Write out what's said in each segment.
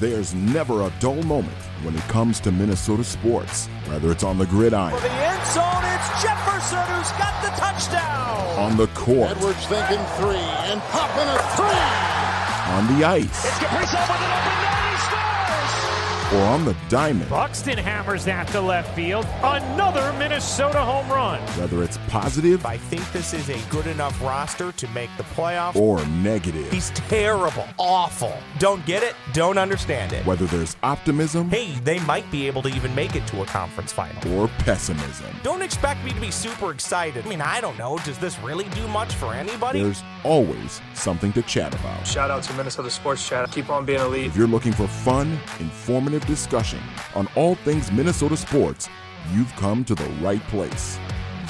There's never a dull moment when it comes to Minnesota sports, whether it's on the gridiron. For the end zone, it's Jefferson who's got the touchdown. On the court. Edwards thinking three and popping a three. On the ice. It's Kaprizov with an open net. He scores. Or on the diamond. Buxton hammers that to left field. Another Minnesota home run. Whether it's positive. I think this is a good enough roster to make the playoffs. Or negative. He's terrible. Awful. Don't get it. Don't understand it. Whether there's optimism. Hey, they might be able to even make it to a conference final. Or pessimism. Don't expect me to be super excited. I mean, I don't know. Does this really do much for anybody? There's always something to chat about. Shout out to Minnesota Sports Chat. Keep on being elite. If you're looking for fun, informative discussion on all things Minnesota sports, you've come to the right place.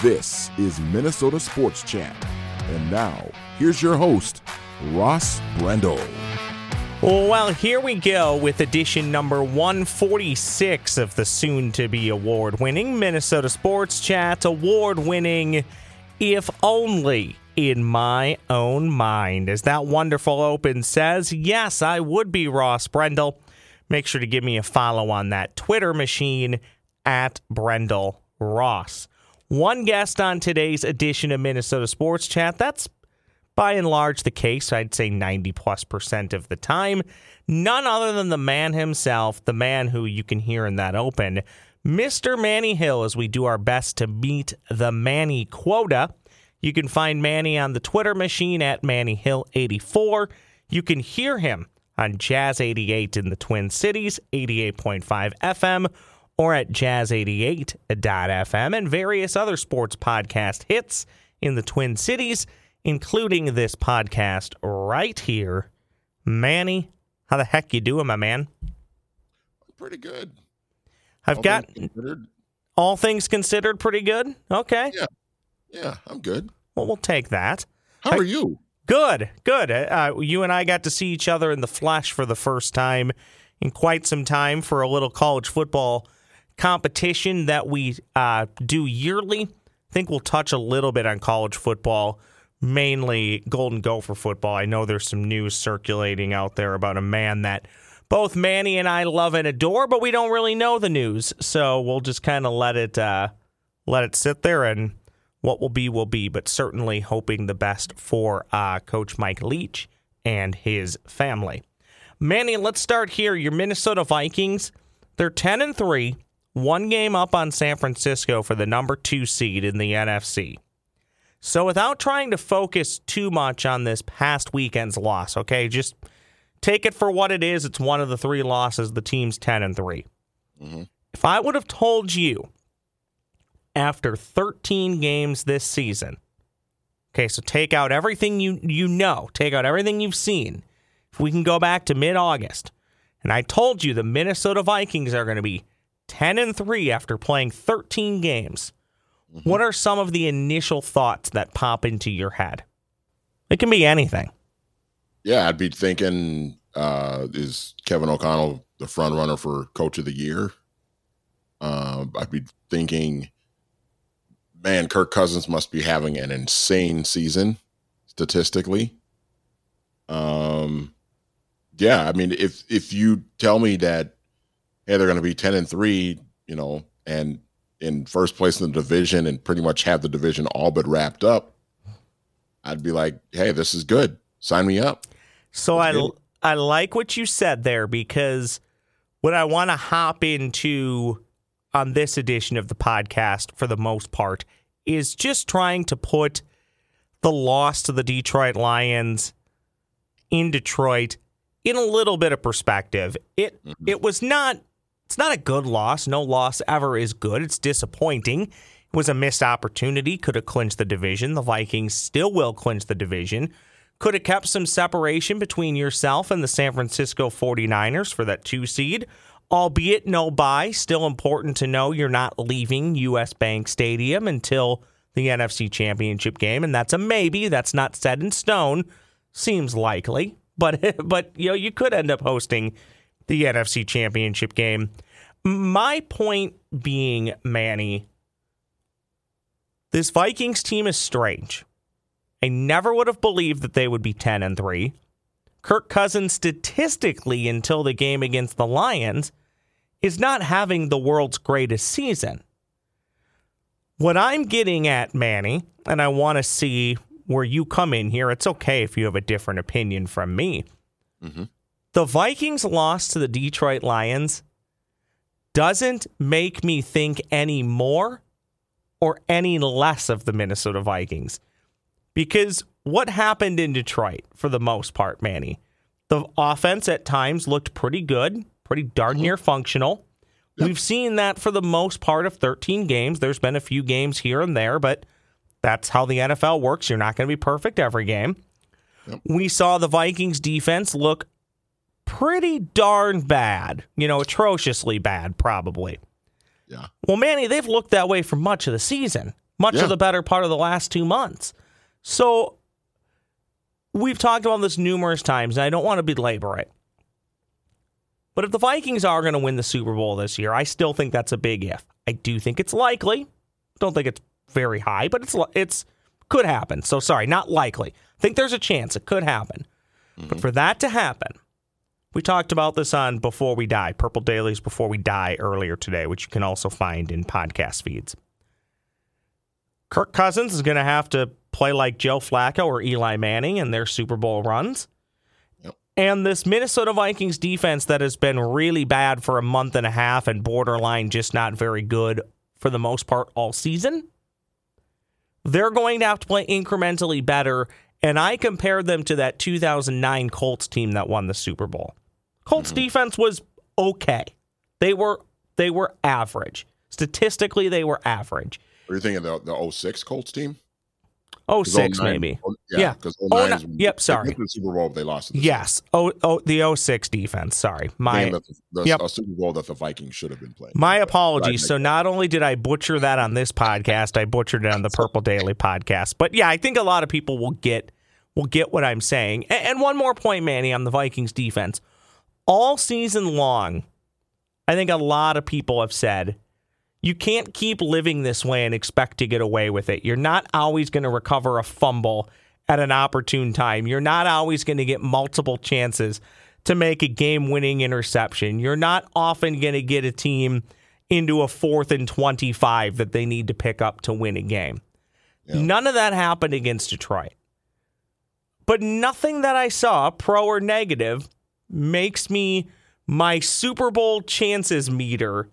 This is Minnesota Sports Chat. And now, here's your host, Ross Brendel. Well, here we go with edition number 146 of the soon to be award winning Minnesota Sports Chat. Award winning, if only in my own mind. As that wonderful open says, yes, I would be Ross Brendel. Make sure to give me a follow on that Twitter machine at Brendel Ross. One guest on today's edition of Minnesota Sports Chat. That's by and large the case. I'd say 90 plus percent of the time. None other than the man himself, the man who you can hear in that open, Mr. Manny Hill, as we do our best to meet the Manny quota. You can find Manny on the Twitter machine at Manny Hill 84. You can hear him on Jazz 88 in the Twin Cities, 88.5 FM, or at jazz88.fm, and various other sports podcast hits in the Twin Cities, including this podcast right here. Manny, how the heck you doing, my man? Pretty good. I've All got things all things considered pretty good. Okay. Yeah. Yeah, I'm good. Well, we'll take that. How are you? Good, good. Uh, you and I got to see each other in the flesh for the first time in quite some time for a little college football competition that we uh, do yearly. I think we'll touch a little bit on college football, mainly Golden Gopher football. I know there's some news circulating out there about a man that both Manny and I love and adore, but we don't really know the news, so we'll just kind of let it uh, let it sit there and what will be will be, but certainly hoping the best for uh, Coach Mike Leach and his family. Manny, let's start here. Your Minnesota Vikings, they're 10 and 3, one game up on San Francisco for the number two seed in the NFC. So, without trying to focus too much on this past weekend's loss, okay, just take it for what it is. It's one of the three losses. The team's 10 and 3. If I would have told you after 13 games this season. Okay, so take out everything you you know, take out everything you've seen. If we can go back to mid-August, and I told you the Minnesota Vikings are going to be 10 and 3 after playing 13 games. What are some of the initial thoughts that pop into your head? It can be anything. Yeah, I'd be thinking, uh, is Kevin O'Connell the front runner for coach of the year? Uh, I'd be thinking, man, Kirk Cousins must be having an insane season statistically. Um, yeah, I mean, if if you tell me that, hey, they're going to be ten and three, you know, and in first place in the division and pretty much have the division all but wrapped up, I'd be like, hey, this is good. Sign me up. So I. I like what you said there because what I want to hop into on this edition of the podcast for the most part is just trying to put the loss to the Detroit Lions in Detroit in a little bit of perspective. It mm-hmm. it was not it's not a good loss. No loss ever is good. It's disappointing. It was a missed opportunity. Could have clinched the division. The Vikings still will clinch the division. Could have kept some separation between yourself and the San Francisco 49ers for that two seed, albeit no bye. Still important to know you're not leaving US Bank Stadium until the NFC Championship game, and that's a maybe. That's not set in stone. Seems likely, but but you know you could end up hosting the NFC Championship game. My point being, Manny, this Vikings team is strange. I never would have believed that they would be 10 and 3. Kirk Cousins statistically until the game against the Lions is not having the world's greatest season. What I'm getting at, Manny, and I want to see where you come in here, it's okay if you have a different opinion from me. Mm-hmm. The Vikings loss to the Detroit Lions doesn't make me think any more or any less of the Minnesota Vikings. Because what happened in Detroit for the most part, Manny? The offense at times looked pretty good, pretty darn near functional. We've seen that for the most part of 13 games. There's been a few games here and there, but that's how the NFL works. You're not going to be perfect every game. Yep. We saw the Vikings defense look pretty darn bad, you know, atrociously bad, probably. Yeah. Well, Manny, they've looked that way for much of the season, much Yeah. of the better part of the last two months. So we've talked about this numerous times, and I don't want to belabor it. But if the Vikings are going to win the Super Bowl this year, I still think that's a big if. I do think it's likely. Don't think it's very high, but it's it's could happen. So sorry, not likely. I think there's a chance it could happen. But mm-hmm. for that to happen, we talked about this on Before We Die, Purple Dailies Before We Die earlier today, which you can also find in podcast feeds. Kirk Cousins is going to have to play like Joe Flacco or Eli Manning in their Super Bowl runs. And this Minnesota Vikings defense that has been really bad for a month and a half and borderline just not very good for the most part all season, they're going to have to play incrementally better. And I compared them to that 2009 Colts team that won the Super Bowl. Colts mm-hmm. defense was okay. They were they were average. Statistically, they were average. Are you thinking the the 06 Colts team? Oh six 09 maybe. oh, Yeah. Yeah, because Oh, no- yep, sorry. the Super Bowl, they lost. Yes. Oh, oh the 06 defense. Sorry. My the, the Yep. a Super Bowl that the Vikings should have been playing. My apologies. So not only did I butcher that on this podcast, I butchered it on the Purple Daily podcast. But yeah, I think a lot of people will get will get what I'm saying. A- And one more point, Manny, on the Vikings defense. All season long, I think a lot of people have said you can't keep living this way and expect to get away with it. You're not always going to recover a fumble at an opportune time. You're not always going to get multiple chances to make a game winning interception. You're not often going to get a team into a fourth and 25 that they need to pick up to win a game. Yeah. None of that happened against Detroit. But nothing that I saw, pro or negative, makes me my Super Bowl chances meter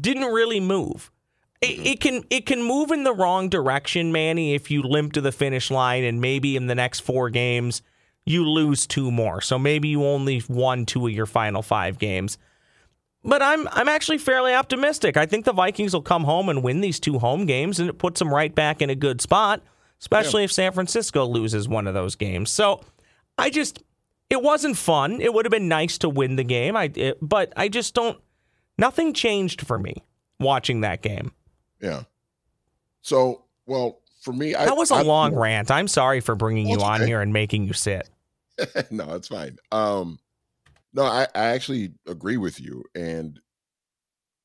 didn't really move. It, mm-hmm. it can it can move in the wrong direction, Manny, if you limp to the finish line and maybe in the next four games you lose two more. So maybe you only won two of your final five games. But I'm I'm actually fairly optimistic. I think the Vikings will come home and win these two home games, and it puts them right back in a good spot, especially if San Francisco loses one of those games. So I just it wasn't fun. It would have been nice to win the game. I it, but I just don't. Nothing changed for me watching that game. Yeah. So, well, for me, I, That was a I- long rant. I'm sorry for bringing you on here and making you sit. no, it's fine. Um, no, I, I actually agree with you. And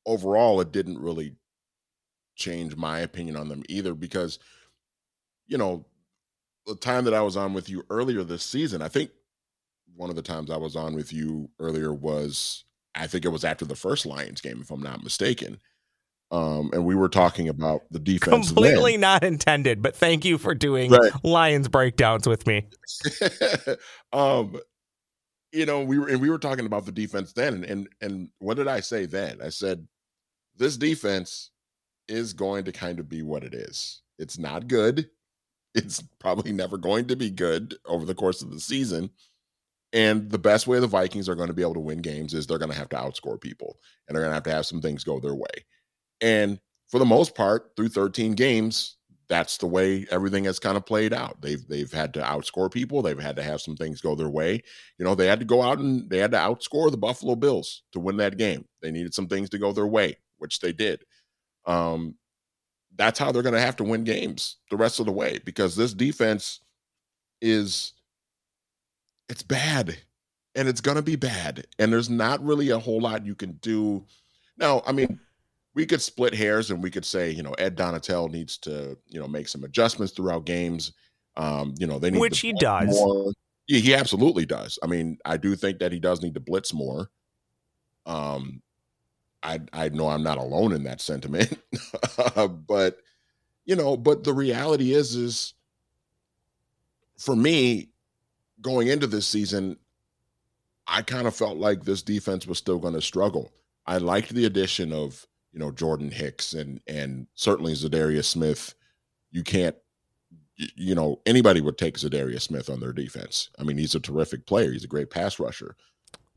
overall, it didn't really change my opinion on them either because, you know, the time that I was on with you earlier this season, I think one of the times I was on with you earlier was, I think it was after the first Lions game, if I'm not mistaken. Um, and we were talking about the defense. then. Completely not intended, but thank you for doing Right. Lions breakdowns with me. um you know we were and we were talking about the defense then and, and and what did i say then i said this defense is going to kind of be what it is it's not good it's probably never going to be good over the course of the season and the best way the vikings are going to be able to win games is they're going to have to outscore people and they're going to have to have some things go their way and for the most part through 13 games that's the way everything has kind of played out. They've they've had to outscore people. They've had to have some things go their way. You know, they had to go out and they had to outscore the Buffalo Bills to win that game. They needed some things to go their way, which they did. Um, that's how they're going to have to win games the rest of the way because this defense is it's bad and it's going to be bad and there's not really a whole lot you can do. Now, I mean, we could split hairs and we could say, you know, Ed Donatell needs to, you know, make some adjustments throughout games. Um, you know, they need Which to he does. more. Yeah, he absolutely does. I mean, I do think that he does need to blitz more. Um, I I know I'm not alone in that sentiment, but you know, but the reality is, is for me, going into this season, I kind of felt like this defense was still going to struggle. I liked the addition of you know Jordan Hicks and and certainly Za'Darius Smith. You can't, you know, anybody would take Za'Darius Smith on their defense. I mean, he's a terrific player. He's a great pass rusher.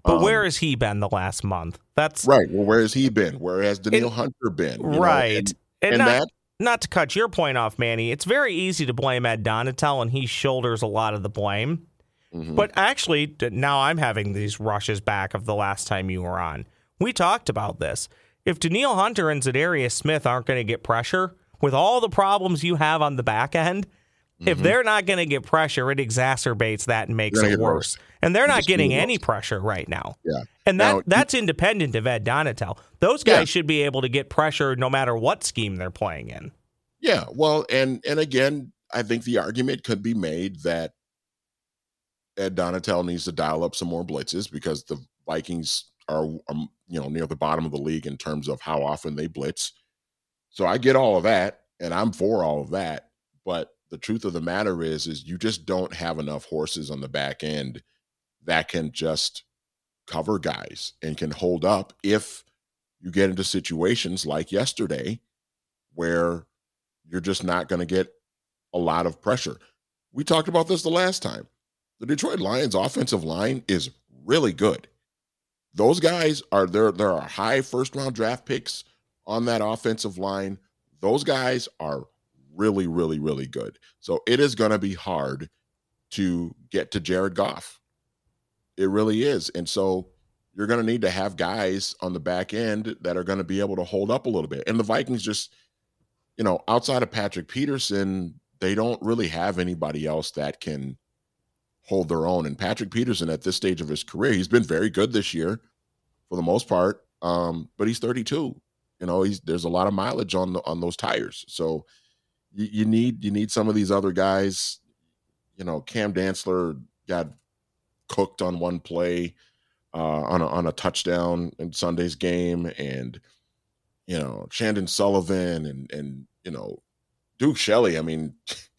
But um, where has he been the last month? That's right. Well, where has he been? Where has Danielle Hunter been? Right. And, and, and, not, that, not to cut your point off, Manny, it's very easy to blame Ed Donatell, and he shoulders a lot of the blame. Mm-hmm. But actually, now I'm having these rushes back of the last time you were on. We talked about this. If Danielle Hunter and Za'Darius Smith aren't going to get pressure with all the problems you have on the back end, mm-hmm. if they're not going to get pressure, it exacerbates that and makes it worse. worse. And they're not getting any pressure right now. Yeah. And that now, that's independent of Ed Donatell. Those guys yeah. should be able to get pressure no matter what scheme they're playing in. Yeah. Well, and and again, I think the argument could be made that Ed Donatell needs to dial up some more blitzes because the Vikings are, are, you know near the bottom of the league in terms of how often they blitz. So I get all of that, and I'm for all of that. But the truth of the matter is, is you just don't have enough horses on the back end that can just cover guys and can hold up if you get into situations like yesterday where you're just not going to get a lot of pressure. We talked about this the last time. The Detroit Lions offensive line is really good. Those guys are there there are high first round draft picks on that offensive line. Those guys are really really really good. So it is going to be hard to get to Jared Goff. It really is. And so you're going to need to have guys on the back end that are going to be able to hold up a little bit. And the Vikings just you know, outside of Patrick Peterson, they don't really have anybody else that can hold their own. And Patrick Peterson, at this stage of his career, he's been very good this year for the most part. Um, but he's 32. You know, he's there's a lot of mileage on the, on those tires. So you, you need you need some of these other guys. You know, Cam Dantzler got cooked on one play uh, on a, on a touchdown in Sunday's game, and you know Chandon Sullivan and and you know Duke Shelley. I mean,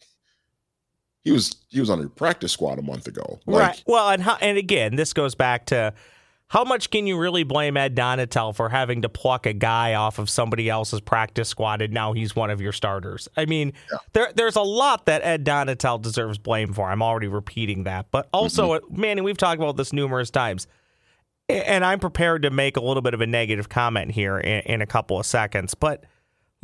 he was he was on your practice squad a month ago. Like, right. Well, and how, and again, this goes back to how much can you really blame Ed Donatell for having to pluck a guy off of somebody else's practice squad and now he's one of your starters? I mean, yeah. there there's a lot that Ed Donatell deserves blame for. I'm already repeating that, but also, mm-hmm. Manny, we've talked about this numerous times. And I'm prepared to make a little bit of a negative comment here in, in a couple of seconds. But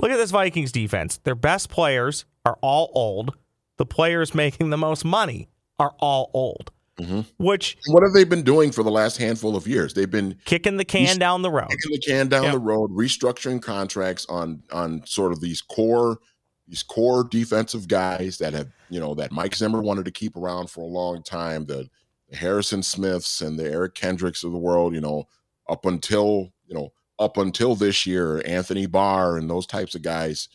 look at this Vikings defense. Their best players are all old the players making the most money are all old. Mm-hmm. Which what have they been doing for the last handful of years? They've been kicking the can down the road, kicking the can down yep. the road, restructuring contracts on on sort of these core these core defensive guys that have you know that Mike Zimmer wanted to keep around for a long time. The, the Harrison Smiths and the Eric Kendricks of the world, you know, up until you know up until this year, Anthony Barr and those types of guys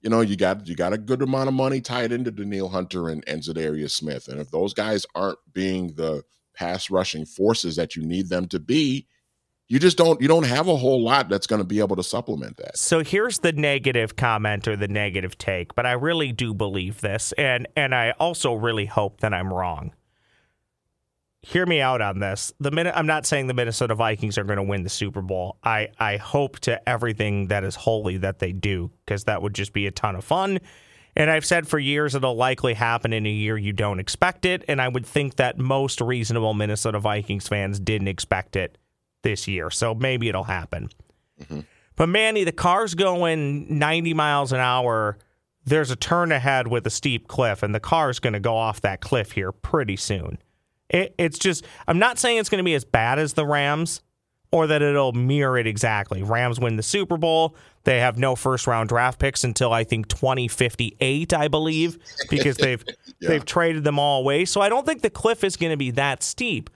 you know, you got you got a good amount of money tied into Danielle Hunter and, and Za'Darius Smith. And if those guys aren't being the pass rushing forces that you need them to be, you just don't you don't have a whole lot that's going to be able to supplement that. So here's the negative comment or the negative take, but I really do believe this and and I also really hope that I'm wrong hear me out on this. The minute I'm not saying the Minnesota Vikings are going to win the Super Bowl. I I hope to everything that is holy that they do because that would just be a ton of fun. And I've said for years it'll likely happen in a year you don't expect it. And I would think that most reasonable Minnesota Vikings fans didn't expect it this year. So maybe it'll happen. Mm-hmm. But Manny, the car's going 90 miles an hour. There's a turn ahead with a steep cliff, and the car's going to go off that cliff here pretty soon. It, it's just, I'm not saying it's going to be as bad as the Rams or that it'll mirror it exactly. Rams win the Super Bowl. They have no first round draft picks until I think 2058, I believe, because they've yeah. they've traded them all away. So I don't think the cliff is going to be that steep.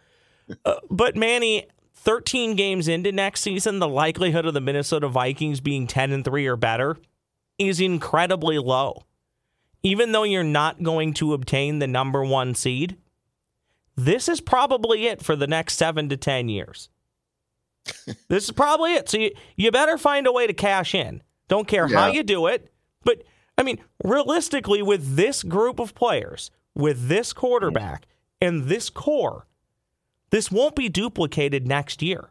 Uh, but Manny, 13 games into next season, the likelihood of the Minnesota Vikings being 10 and 3 or better is incredibly low. Even though you're not going to obtain the number 1 seed, this is probably it for the next seven to 10 years. this is probably it. So you, you better find a way to cash in. Don't care how you do it. But, I mean, realistically, with this group of players, with this quarterback, and this core, this won't be duplicated next year.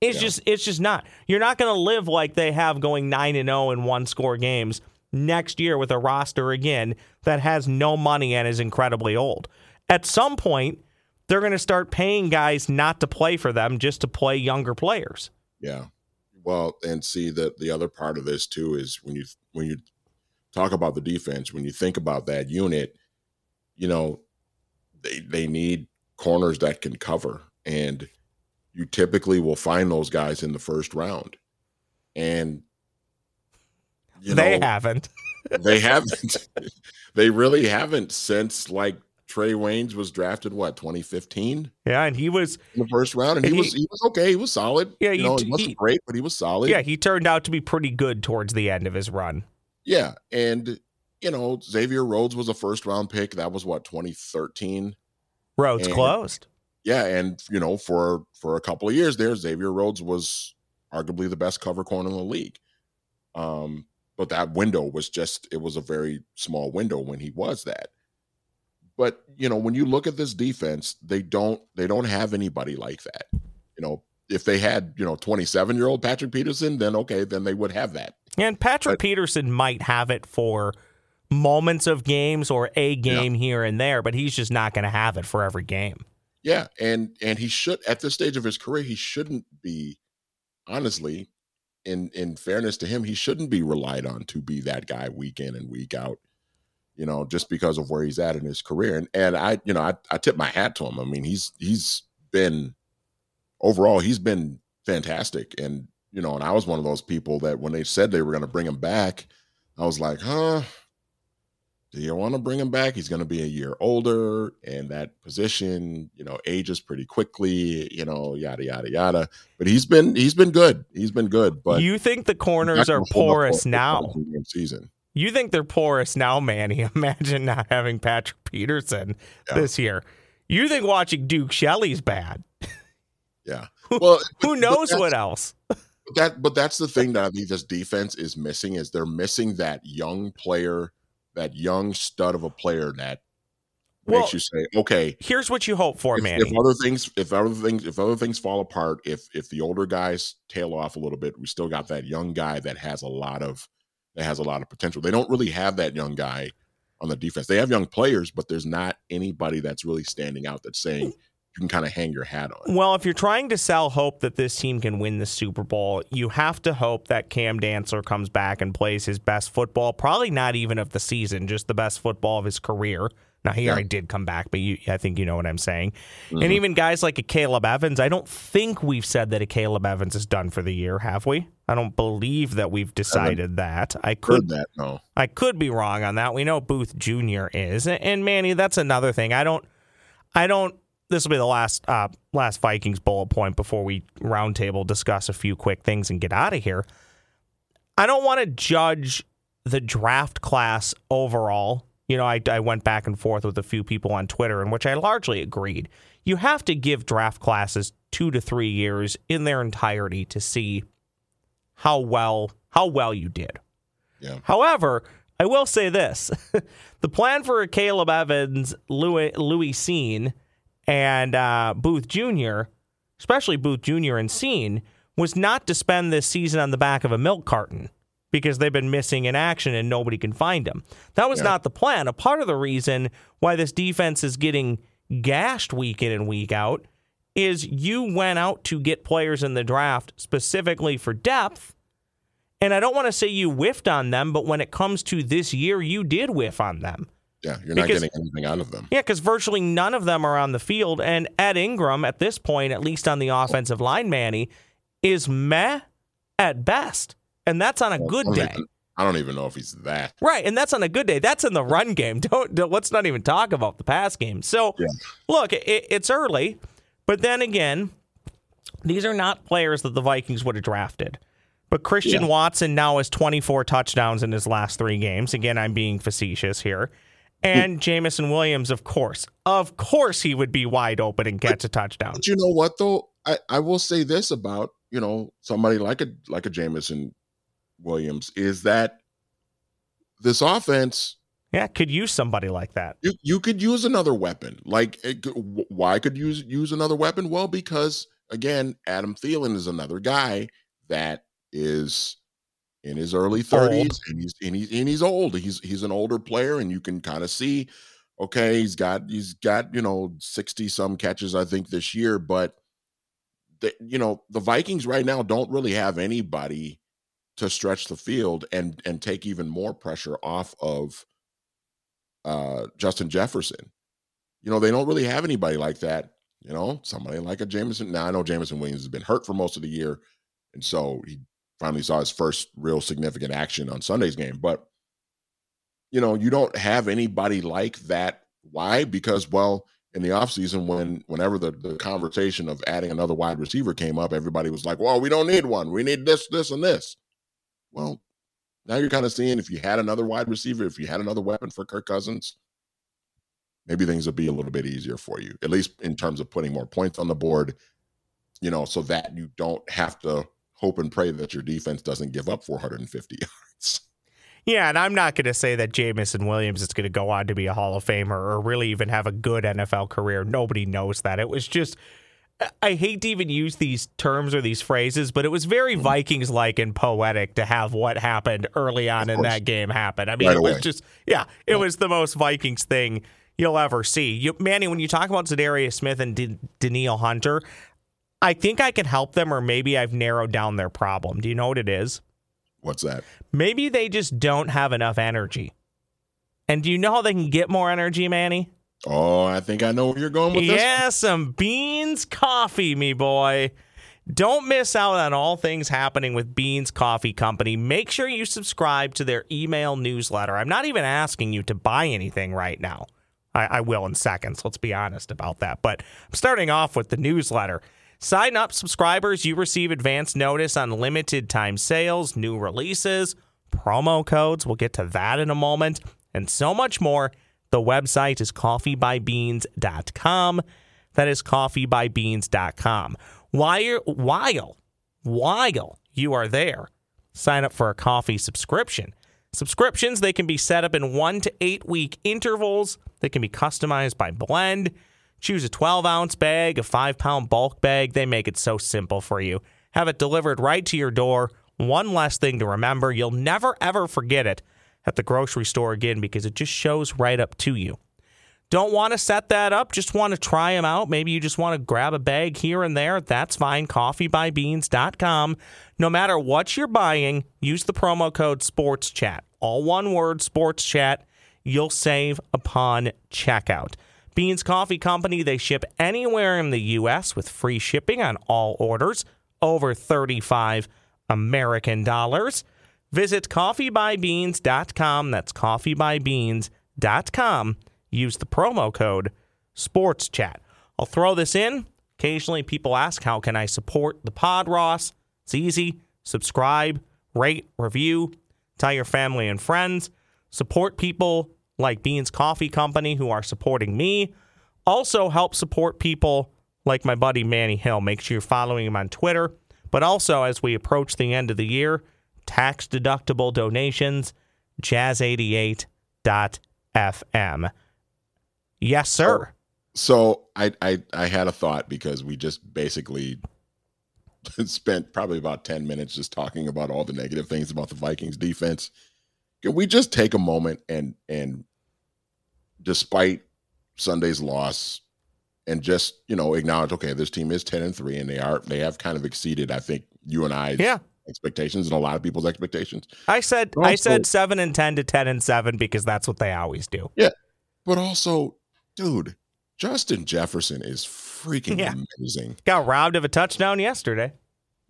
It's just it's just not. You're not going to live like they have going 9 and 0 in one score games next year with a roster again that has no money and is incredibly old. At some point, they're going to start paying guys not to play for them just to play younger players. Yeah. Well, and see that the other part of this too is when you when you talk about the defense, when you think about that unit, you know, they they need corners that can cover and you typically will find those guys in the first round. And you they know, haven't. they haven't they really haven't since like Trae Waynes was drafted what 2015 Yeah, and he was in the first round and he, And he- was he was okay he was solid Yeah, you he- know he wasn't great but he was solid yeah, he turned out to be pretty good towards the end of his run. Yeah, and you know Xavier Rhodes was a first round pick. That was what 2013. Rhodes And- closed. Yeah, and you know for for a couple of years there, Xavier Rhodes was arguably the best cover corner in the league. Um, but that window was just it was a very small window when he was that. But you know when you look at this defense, they don't they don't have anybody like that. You know if they had you know 27 year old Patrick Peterson, then okay, then they would have that. And Patrick But- Peterson might have it for moments of games or a game here and there, but he's just not going to have it for every game. Yeah, and and he should at this stage of his career, he shouldn't be honestly, in in fairness to him, he shouldn't be relied on to be that guy week in and week out. You know, just because of where he's at in his career. And and I, you know, I, I tip my hat to him. I mean, he's he's been overall, he's been fantastic. And, you know, and I was one of those people that when they said they were gonna bring him back, I was like, huh, do you want to bring him back? He's going to be a year older, and that position, you know, ages pretty quickly. You know, yada yada yada. But he's been he's been good. He's been good. But you think the corners are gonna hold up porous now? Season. You think they're porous now, Manny? Imagine not having Patrick Peterson Yeah. this year. You think watching Duke Shelley's bad? Yeah. Well, Who knows what else? that but that's the thing that I think this defense is missing is they're missing that young player, that young stud of a player that Well- makes you say, okay, Here's what you hope for, man. If other things if other things if other things fall apart if if the older guys tail off a little bit we still got that young guy that has a lot of that has a lot of potential. They don't really have that young guy on the defense. They have young players but there's not anybody that's really standing out that's saying you can kind of hang your hat on. Well, if you're trying to sell hope that this team can win the Super Bowl, you have to hope that Cam Dantzler comes back and plays his best football, probably not even of the season, just the best football of his career. Now, he Yeah. already did come back, but you, I think you know what I'm saying. Mhm. And even guys like a Caleb Evans, I don't think we've said that a Caleb Evans is done for the year, have we? I don't believe that we've decided that. I could that no I could be wrong on that. We know Booth Jr. is, and Manny, that's another thing. I don't, I don't. This will be the last, uh, last Vikings bullet point before we roundtable discuss a few quick things and get out of here. I don't want to judge the draft class overall. You know, I, I went back and forth with a few people on Twitter, in which I largely agreed. You have to give draft classes two to three years in their entirety to see how well how well you did. yeah However, I will say this: the plan for Caleb Evans, Lewis Lewis Cine, and uh, Booth Jr., especially Booth Jr. and Cine, was not to spend this season on the back of a milk carton because they've been missing in action and nobody can find them. That was Yeah. not the plan. A part of the reason why this defense is getting gashed week in and week out is you went out to get players in the draft specifically for depth. And I don't want to say you whiffed on them, but when it comes to this year, you did whiff on them. yeah you're not Because- getting anything out of them Yeah, because virtually none of them are on the field. And Ed Ingram, at this point, at least on the offensive line, Manny, is meh at best. And that's on a good day. even- I don't even know if he's that Right, and that's on a good day. That's in the run game. Don't, don't- let's not even talk about the pass game. So, Yeah. look, it, it's early, but then again, these are not players that the Vikings would have drafted. But Christian Yeah. Watson now has 24 touchdowns in his last three games. Again, I'm being facetious here. And Jameson Williams, of course. Of course he would be wide open and catch a touchdown. But you know what though? I, I will say this about, you know, somebody like a like a Jameson Williams is that this offense Yeah, could use somebody like that. you you could use another weapon. Like eh, it, why could you use use another weapon? Well, because again, Adam Thielen is another guy that is in his early 30s and he's and he's and he's old. He's he's an older player and you can kind of see okay, he's got he's got, you know, 60 some catches I think this year, but the, you know, the Vikings right now don't really have anybody to stretch the field and and take even more pressure off of uh Justin Jefferson. You know, they don't really have anybody like that. You know, somebody like a Jameson. Now I know Jameson Williams has been hurt for most of the year, and so he finally saw his first real significant action on Sunday's game. But you know, you don't have anybody like that. Why? Because well, in the offseason, when whenever the, the conversation of adding another wide receiver came up, everybody was like, Well, we don't need one. We need this, this, and this. Well, now you're kind of seeing if you had another wide receiver, if you had another weapon for Kirk Cousins, maybe things would be a little bit easier for you, at least in terms of putting more points on the board, you know, so that you don't have to hope and pray that your defense doesn't give up 450 yards. Yeah, and I'm not going to say that Jameson Williams is going to go on to be a Hall of Famer or really even have a good NFL career. Nobody knows that. It was just, I hate to even use these terms or these phrases, but it was very mm-hmm. Vikings like and poetic to have what happened early on in that game happen. I mean, Right it was away. just, yeah, it was the most Vikings thing you'll ever see. You, Manny, when you talk about Za'Darius Smith and D- Danielle Hunter, I think I can help them, or maybe I've narrowed down their problem. Do you know what it is? What's that? Maybe they just don't have enough energy. And do you know how they can get more energy, Manny? Oh, I think I know where you're going with this. Yeah, some beans coffee, me boy. Don't miss out on all things happening with Beans Coffee Company. Make sure you subscribe to their email newsletter. I'm not even asking you to buy anything right now. I, I will in seconds. Let's be honest about that. But I'm starting off with the newsletter. Sign up, subscribers. You receive advance notice on limited time sales, new releases, promo codes. We'll get to that in a moment, and so much more. The website is coffeebybeans.com. That is coffeebybeans.com. While, while, while you are there, sign up for a coffee subscription. Subscriptions, they can be set up in one to eight week intervals. They can be customized by blend. Choose a 12 ounce bag, a five pound bulk bag. They make it so simple for you. Have it delivered right to your door. One less thing to remember. You'll never, ever forget it at the grocery store again because it just shows right up to you. Don't want to set that up, just want to try them out. Maybe you just want to grab a bag here and there. That's fine. Coffeebybeans.com. No matter what you're buying, use the promo code SPORTSCHAT. All one word, SPORTSCHAT. You'll save upon checkout. Beans Coffee Company, they ship anywhere in the U.S. with free shipping on all orders over 35 American dollars. Visit coffeebybeans.com. That's coffeebybeans.com. Use the promo code SportsChat. I'll throw this in. Occasionally, people ask, How can I support the pod, Ross? It's easy. Subscribe, rate, review, tell your family and friends. Support people like Beans Coffee Company who are supporting me. Also, help support people like my buddy Manny Hill. Make sure you're following him on Twitter. But also, as we approach the end of the year, tax deductible donations, jazz88.fm. Yes, sir. Oh, so I, I I had a thought because we just basically spent probably about 10 minutes just talking about all the negative things about the Vikings defense. Can we just take a moment and and despite Sunday's loss and just, you know, acknowledge okay, this team is 10 and 3 and they are they have kind of exceeded I think you and I Yeah. Expectations and a lot of people's expectations. I said I said seven and ten to ten and seven because that's what they always do. Yeah, but also, dude, Justin Jefferson is freaking Yeah. amazing. Got robbed of a touchdown yesterday.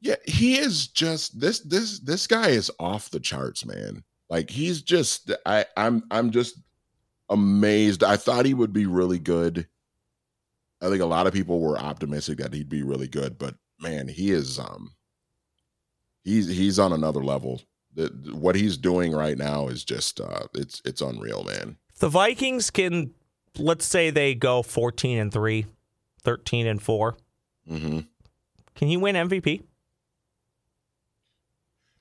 Yeah, he is just this this this guy is off the charts, man. Like he's just I I'm I'm just amazed. I thought he would be really good. I think a lot of people were optimistic that he'd be really good, but man, he is um he's he's on another level. The, what he's doing right now is just uh it's it's unreal, man. The Vikings can, let's say they go 14 and 3, 13 and 4, Mm-hmm. can he win MVP?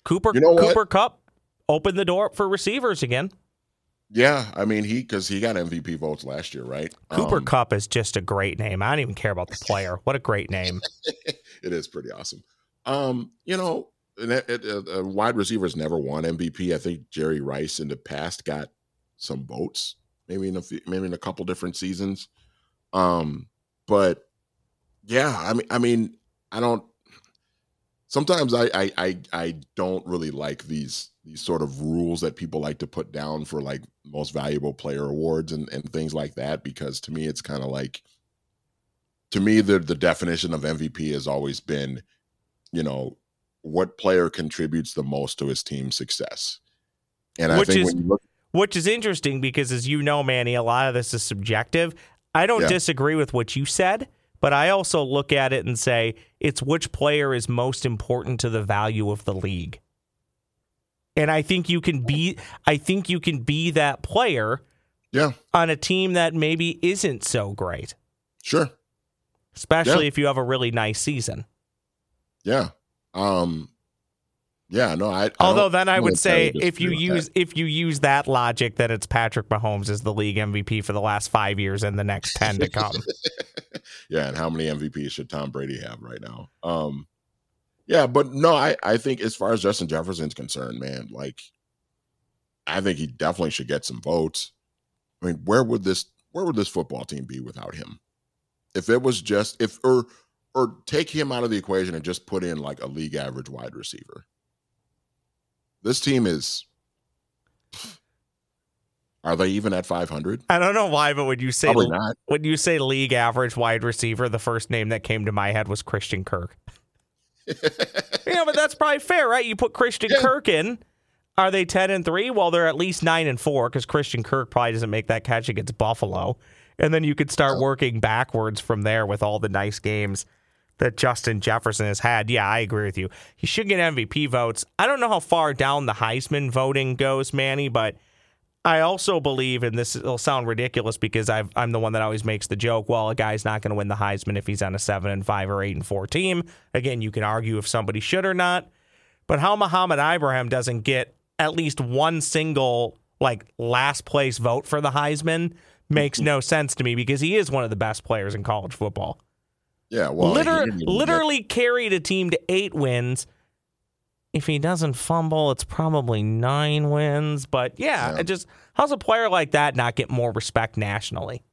Cooper You know what? Cooper Kupp opened the door for receivers again. Yeah, I mean he because he got MVP votes last year, right? Cooper Um, Kupp is just a great name. I don't even care about the player. What a great name. it is pretty awesome. Um, you know, it, uh, uh, wide receivers never won MVP. I think Jerry Rice in the past got some votes, maybe in a few, maybe in a couple different seasons. Um, but yeah, I mean, I mean, I don't. Sometimes I I I, I don't really like these these sort of rules that people like to put down for like most valuable player awards and, and things like that because to me it's kind of like to me the the definition of MVP has always been, you know, what player contributes the most to his team's success. And Which I think is- when you look Which is interesting because, as you know, Manny, a lot of this is subjective. I don't Yeah. disagree with what you said, but I also look at it and say it's which player is most important to the value of the league. And I think you can be I think you can be that player yeah, on a team that maybe isn't so great, sure. especially Yeah. if you have a really nice season. Yeah. Um yeah, no, I I Although don't- then I would say if you use if you use that logic that it's Patrick Mahomes is the league MVP for the last 5 years and the next 10 to come. yeah, and how many MVPs should Tom Brady have right now? Um yeah, but no, I I think as far as Justin Jefferson's concerned, man, like I think he definitely should get some votes. I mean, where would this where would this football team be without him? If it was just if or or take him out of the equation and just put in like a league average wide receiver. This team is are they even at 500? I don't know why, but when you say Probably not. when you say league average wide receiver, the first name that came to my head was Christian Kirk. yeah, but that's probably fair, right? You put Christian Yeah. Kirk in. Are they ten and three? Well, they're at least nine and four because Christian Kirk probably doesn't make that catch against Buffalo, and then you could start oh. working backwards from there with all the nice games that Justin Jefferson has had. Yeah, I agree with you. He should get MVP votes. I don't know how far down the Heisman voting goes, Manny, but I also believe, and this will sound ridiculous because I've, I'm the one that always makes the joke. Well, a guy's not going to win the Heisman if he's on a seven and five or eight and four team. Again, you can argue if somebody should or not, but how Mohamed Ibrahim doesn't get at least one single like last place vote for the Heisman makes no sense to me because he is one of the best players in college football. Yeah, well, Liter- didn't get- literally carried a team to eight wins. If he doesn't fumble, it's probably nine wins. But yeah, Yeah. just how's a player like that not get more respect nationally?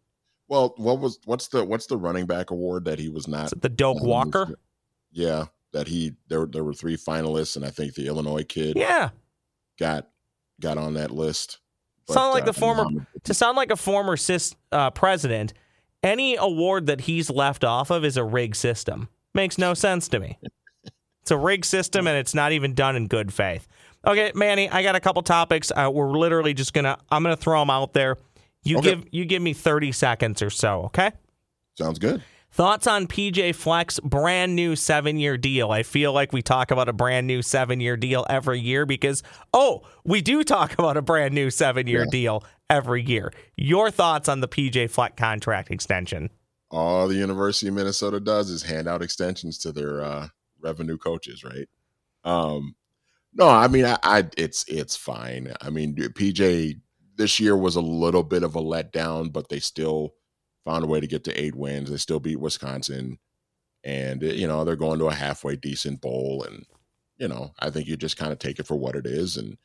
Well, what was what's the what's the running back award that he was not? Is it the Doak Walker? Yeah, that he there there were three finalists, and I think the Illinois kid Yeah. got got on that list. Sound like uh, the former to sound like a former cis, uh, president. Any award that he's left off of is a rig system. Makes no sense to me. It's a rig system, and it's not even done in good faith. Okay, Manny, I got a couple topics. Uh, we're literally just gonna. I'm gonna throw them out there. You Okay. give you give me 30 seconds or so. Okay. sounds good. Thoughts on PJ Fleck's brand new seven year deal? I feel like we talk about a brand new seven year deal every year because, oh, we do talk about a brand new seven year Yeah. deal every year. Your thoughts on the PJ Fleck's contract extension? All the University of Minnesota does is hand out extensions to their uh, revenue coaches, right? Um, no, I mean, I, I it's it's fine. I mean, PJ this year was a little bit of a letdown, but they still found a way to get to eight wins. They still beat Wisconsin, and you know they're going to a halfway decent bowl. And you know, I think you just kind of take it for what it is. And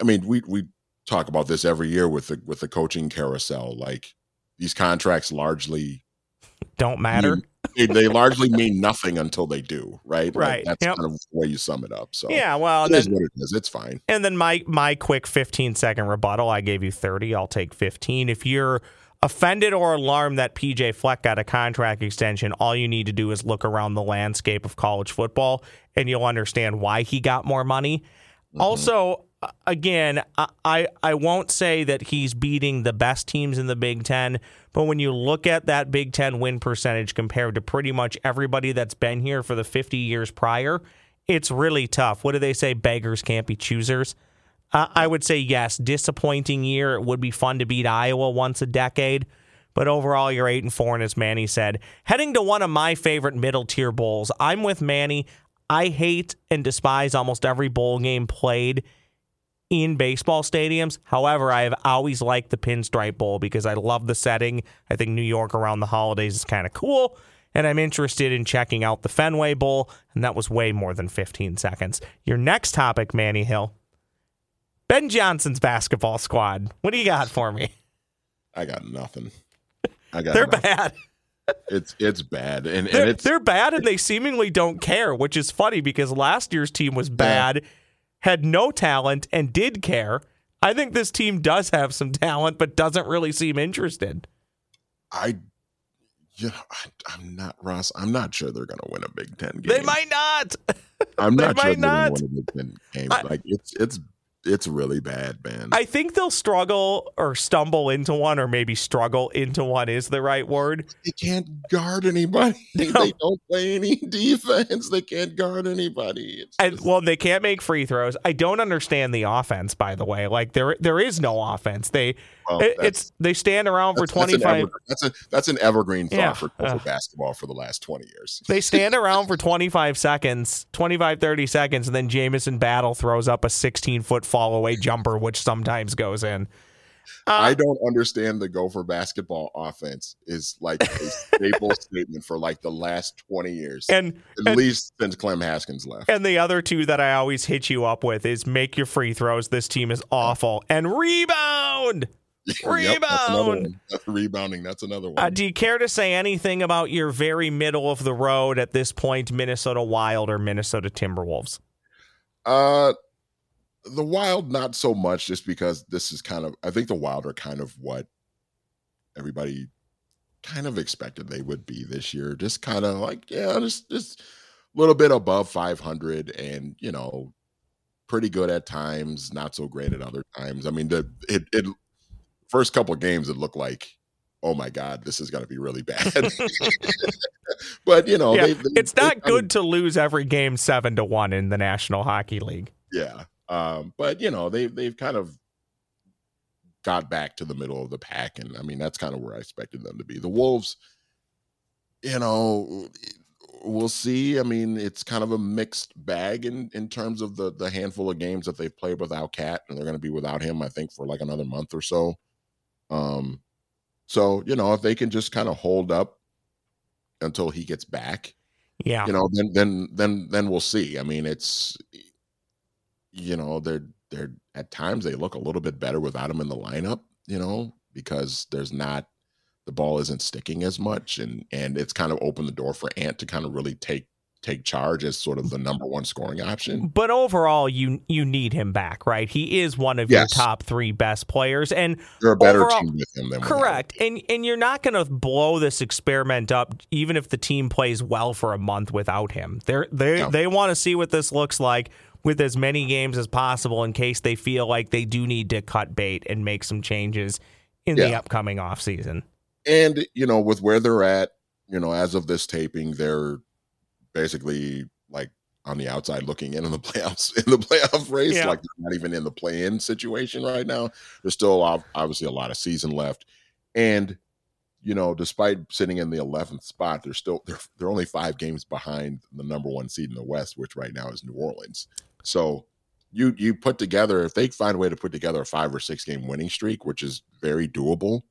I mean, we we talk about this every year with the with the coaching carousel. Like these contracts largely Don't matter. mean- they, they largely mean nothing until they do, right? Like, Right. that's Yep. kind of the way you sum it up. So yeah, well, it and is what it is. It's fine. and then my my quick 15 second rebuttal. I gave you 30. I'll take 15. If you're offended or alarmed that PJ Fleck got a contract extension, all you need to do is look around the landscape of college football, and you'll understand why he got more money. Also, uh, again, I I won't say that he's beating the best teams in the Big Ten, but when you look at that Big Ten win percentage compared to pretty much everybody that's been here for the 50 years prior, it's really tough. What do they say? Beggars can't be choosers. Uh, I would say yes. Disappointing year. It would be fun to beat Iowa once a decade. But overall, you're eight and four, and as Manny said, heading to one of my favorite middle tier bowls. I'm with Manny. I hate and despise almost every bowl game played in baseball stadiums. However, I have always liked the Pinstripe Bowl because I love the setting. I think New York around the holidays is kind of cool. And I'm interested in checking out the Fenway Bowl. And that was way more than 15 seconds. Your next topic, Manny Hill Ben Johnson's basketball squad. What do you got for me? I got nothing. I got They're nothing. bad. It's it's bad, and They're, it's they're bad and they seemingly don't care, which is funny because last year's team was bad, had no talent, and did care. I think this team does have some talent, but doesn't really seem interested. I, you know, I, I'm not Ross. I'm not sure they're going to win a Big Ten game. They might not. I'm not sure they're going to win a Big Ten game. I- like it's it's it's really bad, man. I think they'll struggle or stumble into one, or maybe struggle into one is the right word. they can't guard anybody. No. They don't play any defense. They can't guard anybody. It's And just- well, they can't make free throws. I don't understand the offense, by the way. Like there, there is no offense. They, well, it, it's they stand around for that's- that's twenty five. evergreen- That's a that's an evergreen thought Yeah, for, uh. basketball for the last twenty years. They stand around for 25 seconds, 25, 30 seconds, and then Jamison Battle throws up a 16 foot fall away jumper, which sometimes goes in. I Uh, don't understand the Gopher basketball offense is like a staple statement for like the last twenty years, and at and- least since Clem Haskins left. and the other two that I always hit you up with is make your free throws. This team is awful. And rebound. Yep, that's Rebound. That's rebounding. That's another one. Uh, do you care to say anything about your very middle of the road at this point, Minnesota Wild or Minnesota Timberwolves? Uh, the Wild, not so much, just because this is kind of. I think the Wild are kind of what everybody kind of expected they would be this year. Just kind of like, yeah, just just a little bit above 500, and you know, pretty good at times, not so great at other times. I mean, the it, it first couple of games, it looked like. Oh my God! This is going to be really bad, but you know, yeah, they, they- it's not of- good to lose every game seven to one in the National Hockey League. Yeah. Um, but you know, they they've kind of got back to the middle of the pack, and I mean that's kind of where I expected them to be. The Wolves, you know, we'll see. I mean, it's kind of a mixed bag in in terms of the the handful of games that they've played without KAT, and they're going to be without him, I think, for like another month or so. Um, so you know, if they can just kind of hold up until he gets back, Yeah. you know then then then then we'll see i mean it's you know they're they're at times they look a little bit better without him in the lineup you know because there's not the ball isn't sticking as much and and it's kind of opened the door for ant to kind of really take take charge as sort of the number one scoring option But overall, you you need him back, right? He is one of Yes. your top three best players, and they're a better Overall- team with him than without correct. And and you're not going to blow this experiment up, even if the team plays well for a month without him. They're they No. they want to see what this looks like with as many games as possible, in case they feel like they do need to cut bait and make some changes in the Yeah. upcoming offseason. and you know with where they're at you know as of this taping they're basically like on the outside looking in on the playoffs in the playoff race Yeah. like they're not even in the play-in situation right now. There's still ob- obviously a lot of season left. And you know despite sitting in the 11th spot they're still they're, they're only five games behind the number one seed in the west which right now is new orleans. So you you put together if they find a way to put together a five or six game winning streak which is very doable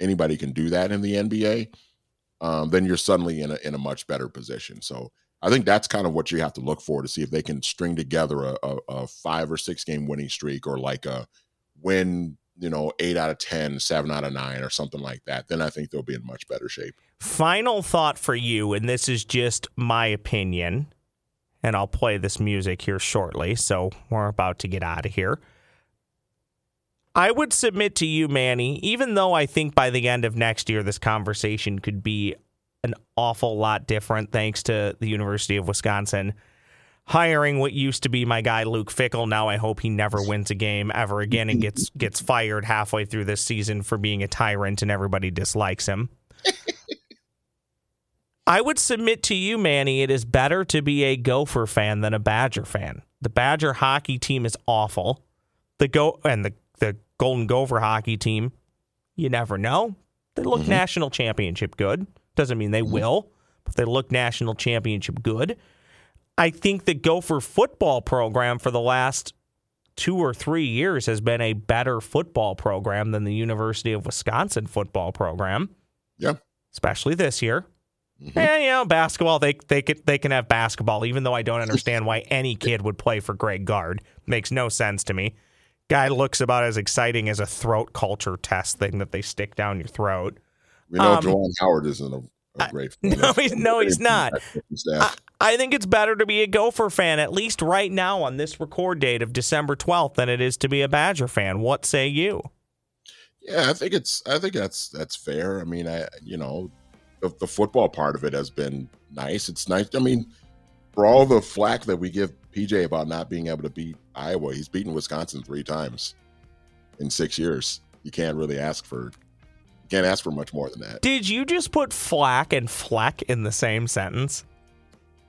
anybody can do that in the NBA, um, then you're suddenly in a in a much better position. So I think that's kind of what you have to look for to see if they can string together a, a, a five or six game winning streak or like a win, you know, eight out of ten, seven out of nine, or something like that. Then I think they'll be in much better shape. Final thought for you, and this is just my opinion, and I'll play this music here shortly, so we're about to get out of here. I would submit to you, Manny, even though I think by the end of next year, this conversation could be an awful lot different thanks to the University of Wisconsin hiring what used to be my guy Luke Fickell. Now I hope he never wins a game ever again and gets gets fired halfway through this season for being a tyrant and everybody dislikes him. I would submit to you, Manny, it is better to be a Gopher fan than a Badger fan. The Badger hockey team is awful. the go and the the Golden Gopher hockey team, you never know. They look Mm-hmm. national championship good. Doesn't mean they will, but they look national championship good. I think the Gopher football program for the last two or three years has been a better football program than the University of Wisconsin football program, Yeah. especially this year. Mm-hmm. And you know, basketball they they can they can have basketball, even though I don't understand why any kid would play for Greg Gard. Makes no sense to me. Guy looks about as exciting as a throat culture test thing that they stick down your throat. We know Um, Juwan Howard isn't a, a great. no, he's- no, he's not. Staff. I think it's better to be a Gopher fan, at least right now on this record date of December 12th, than it is to be a Badger fan. What say you? Yeah, I think it's. I think that's that's fair. I mean, I you know, the, the football part of it has been nice. It's nice. I mean, for all the flack that we give PJ about not being able to beat Iowa, he's beaten Wisconsin three times in six years. You can't really ask for. You can't ask for much more than that. Did you just put flack and fleck in the same sentence?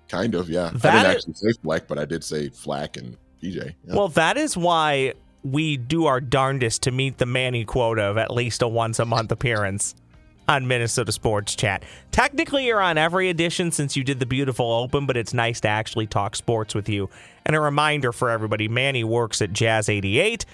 Kind of, yeah. That I didn't is- actually say fleck, but I did say flack and PJ. Yeah. Well, that is why we do our darndest to meet the Manny quota of at least a once a month appearance on Minnesota Sports Chat. Technically, you're on every edition since you did the beautiful open, but it's nice to actually talk sports with you. And a reminder for everybody Manny works at Jazz 88,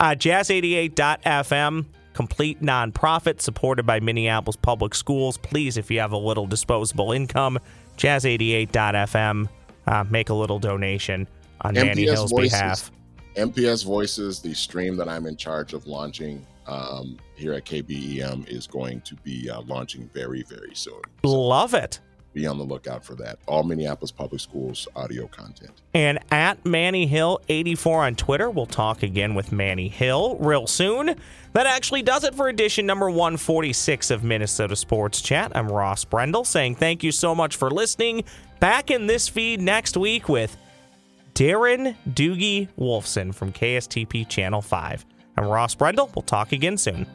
uh, jazz88.fm. Complete nonprofit supported by Minneapolis Public Schools. Please, if you have a little disposable income, jazz88.fm, uh, make a little donation on Manny Hill's Voices. behalf. MPS Voices, the stream that I'm in charge of launching um, here at KBEM, is going to be uh, launching very, very soon. So Love it. be on the lookout for that. All Minneapolis Public Schools audio content. And at Manny Hill 84 on Twitter, we'll talk again with Manny Hill real soon. That actually does it for edition number 146 of Minnesota Sports Chat. I'm Ross Brendel saying thank you so much for listening. Back in this feed next week with Darren Doogie Wolfson from KSTP Channel 5. I'm Ross Brendel. We'll talk again soon.